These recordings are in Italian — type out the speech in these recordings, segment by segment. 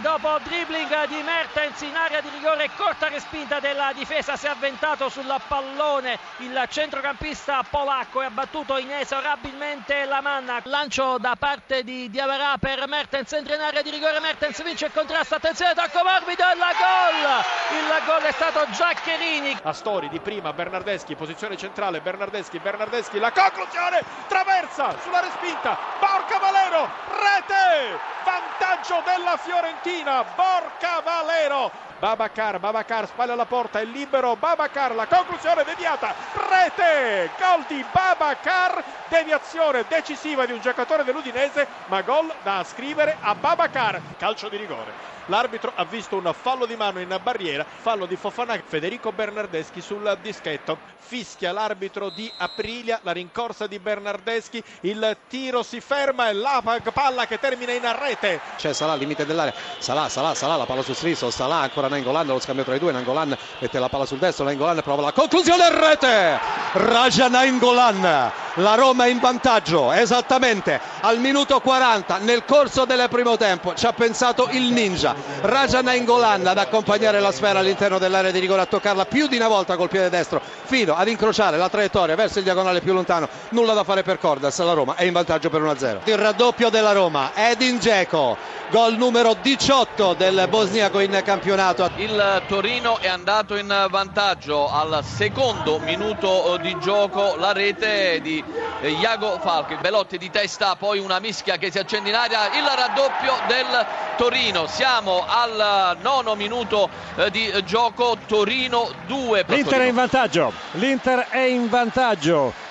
colpo, dribbling di Mertens in area di rigore, corta respinta della difesa, si è avventato sul pallone il centrocampista polacco e ha battuto inesorabilmente la manna. Lancio da parte di Diavara per Mertens, entra in area di rigore, Mertens vince il contrasto, attenzione, tocco morbido e la gol! Il gol è stato Giaccherini. Astori di prima, Bernardeschi, posizione centrale, Bernardeschi, Bernardeschi, la conclusione, traversa sulla respinta, Borca Valero, rete, vantaggio della Fiorentina, Borca Valero, Babacar, Babacar spalla alla porta, è libero, Babacar, la conclusione deviata, rete, gol di Babacar, deviazione decisiva di un giocatore dell'Udinese, ma gol da ascrivere a Babacar, calcio di rigore. L'arbitro ha visto un fallo di mano in barriera, fallo di Fofana, Federico Bernardeschi sul dischetto. Fischia l'arbitro di Aprilia, la rincorsa di Bernardeschi, il tiro si ferma e la palla che termina in rete. C'è Salà al limite dell'area, Salà, Salà, Salà, la palla sul sinistro, Salà ancora Nangolan, lo scambio tra i due, Nangolan mette la palla sul destro, Nangolan prova la conclusione rete! Raja Nangolan, la Roma è in vantaggio, esattamente. Al minuto 40 nel corso del primo tempo ci ha pensato il ninja. Raja Nainggolan ad accompagnare la sfera all'interno dell'area di rigore a toccarla più di una volta col piede destro fino ad incrociare la traiettoria verso il diagonale più lontano. Nulla da fare per Cordas. La Roma è in vantaggio per 1-0 il raddoppio della Roma Edin Dzeko gol numero 18 del bosniaco in campionato. Il Torino è andato in vantaggio al secondo minuto di gioco. La rete di Iago Falchi Belotti di testa poi una mischia che si accende in aria. Il raddoppio del Torino. Siamo al nono minuto eh, di gioco. Torino 2 l'Inter è in vantaggio. l'Inter è in vantaggio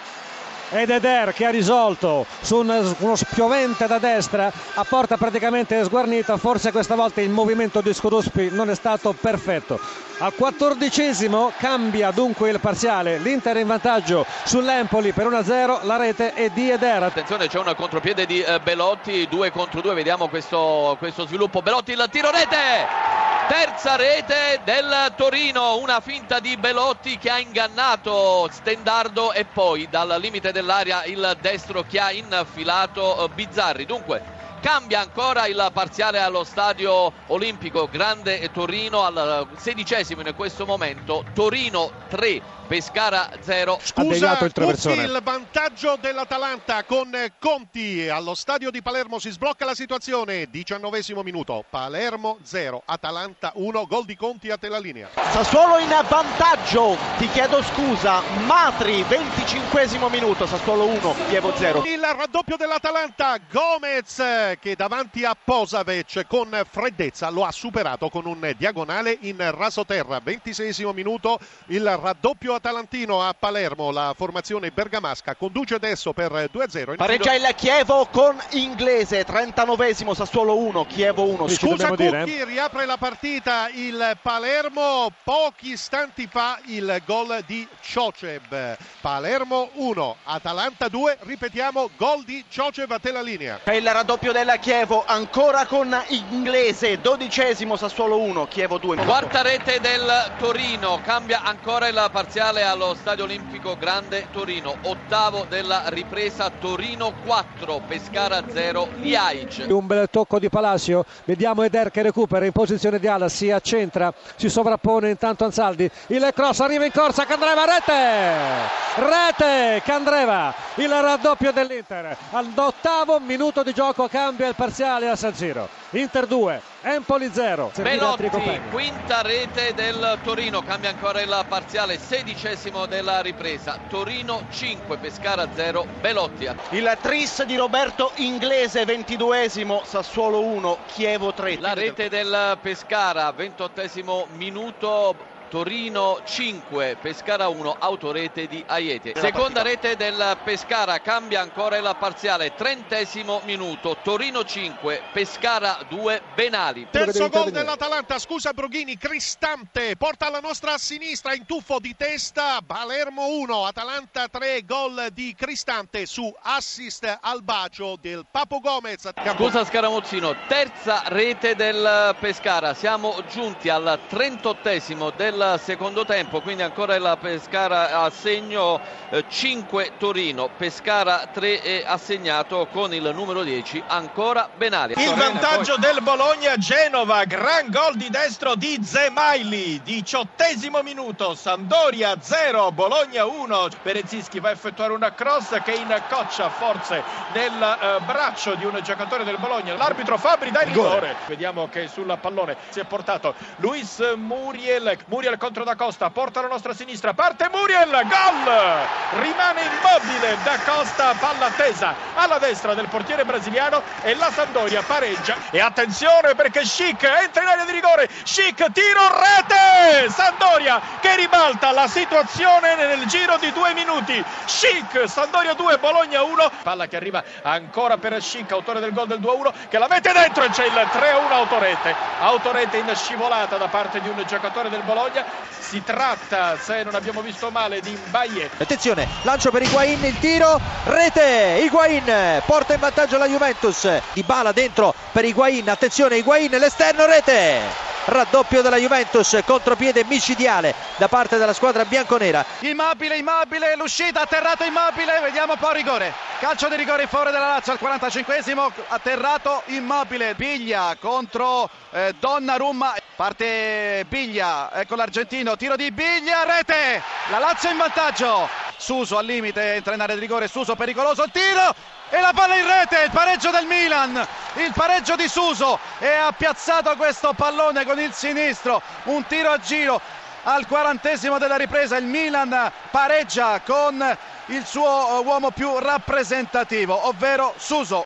ed Eder che ha risolto su uno spiovente da destra a porta praticamente sguarnita. Forse questa volta il movimento di Scuruspi non è stato perfetto. Al quattordicesimo cambia dunque il parziale. l'Inter in vantaggio sull'Empoli per 1-0 la rete è di Eder. Attenzione c'è un contropiede di eh, Belotti 2 contro 2 vediamo questo, questo sviluppo. Belotti il tiro rete terza rete del Torino, una finta di Belotti che ha ingannato Stendardo e poi dal limite dell'area il destro che ha infilato Bizzarri. Dunque cambia ancora il parziale allo stadio olimpico Grande Torino al sedicesimo in questo momento. Torino 3 Pescara 0 scusa il, Conti, il vantaggio dell'Atalanta con Conti. Allo stadio di Palermo si sblocca la situazione. Diciannovesimo minuto. Palermo 0 Atalanta 1 gol di Conti a te la linea Sassuolo in vantaggio. Ti chiedo scusa. Matri 25 minuto. Sassuolo 1 Chievo 0 il raddoppio dell'Atalanta. Gomez che davanti a Posavec con freddezza lo ha superato con un diagonale in rasoterra 26 minuto il raddoppio atalantino a Palermo, la formazione bergamasca conduce adesso per 2-0. Pareggia il Chievo con Inglese, 39esimo Sassuolo 1, Chievo 1. Scusa Cucchi, dire. riapre la partita il Palermo, pochi istanti fa il gol di Ciocev. Palermo 1, Atalanta 2, ripetiamo, gol di Ciocev a te la linea. È il raddoppio della Chievo, ancora con Inglese, dodicesimo Sassuolo 1, Chievo 2. Quarta rete del Torino, cambia ancora il parziale allo Stadio Olimpico Grande Torino, ottavo della ripresa Torino 4, Pescara 0, Liaic. Un bel tocco di Palacio, vediamo Eder che recupera in posizione di ala, si accentra, si sovrappone intanto Ansaldi, il cross arriva in corsa, Candreva, rete! Rete, Candreva, il raddoppio dell'Inter, all'ottavo minuto di gioco cambia il parziale a San Siro, Inter 2, Empoli 0. Belotti, quinta rete del Torino, cambia ancora il parziale, sedicesimo della ripresa. Torino 5, Pescara 0, Belotti. Il tris di Roberto Inglese, ventiduesimo, Sassuolo 1, Chievo 3. La rete del Pescara, ventottesimo minuto. Torino 5, Pescara 1, autorete di Aiete. Seconda rete del Pescara, cambia ancora il parziale, trentesimo minuto, Torino 5, Pescara 2, Benali. Terzo gol dell'Atalanta, scusa Broghini, Cristante, porta alla nostra sinistra, in tuffo di testa, Palermo 1, Atalanta 3, gol di Cristante su assist al bacio del Papo Gomez. Scusa Scaramuzzino, terza rete del Pescara, siamo giunti al trentottesimo del del secondo tempo, quindi ancora il Pescara a segno eh, 5 Torino, Pescara 3 è assegnato con il numero 10 ancora Benali. Il vantaggio del Bologna Genova, gran gol di destro di Zemaili, diciottesimo minuto, Sandoria 0, Bologna 1. Berezinski va a effettuare una cross che incoccia forse nel eh, braccio di un giocatore del Bologna. L'arbitro Fabri dà il rigore. Vediamo che sul pallone si è portato Luis Muriel. Muriel contro Da Costa, porta alla nostra sinistra, parte Muriel, gol! Rimane immobile Da Costa, palla tesa alla destra del portiere brasiliano e la Sandoria pareggia. E attenzione perché Chic entra in area di rigore, Chic tiro rete! Sandoria che ribalta la situazione nel giro di due minuti. Chic, Sandoria 2, Bologna 1. Palla che arriva ancora per Chic, autore del gol del 2-1, che la mette dentro e c'è il 3-1 autorete. Autorete in scivolata da parte di un giocatore del Bologna. Si tratta, se non abbiamo visto male, di Mbaye. Attenzione, lancio per Higuain, il tiro, rete, Higuain porta in vantaggio la Juventus, Di Bala dentro per Higuain, attenzione Higuain, l'esterno, rete! Raddoppio della Juventus, contropiede micidiale da parte della squadra bianconera. Immobile, immobile, l'uscita, atterrato immobile, vediamo un po' rigore. Calcio di rigore in favore della Lazio al 45esimo, atterrato immobile, Biglia contro eh, Donnarumma, parte Biglia, ecco l'argentino, tiro di Biglia, rete, la Lazio in vantaggio. Suso al limite, entra in area di rigore, Suso pericoloso, il tiro e la palla in rete, il pareggio del Milan, il pareggio di Suso e ha piazzato questo pallone con il sinistro, un tiro a giro al quarantesimo della ripresa, il Milan pareggia con il suo uomo più rappresentativo, ovvero Suso.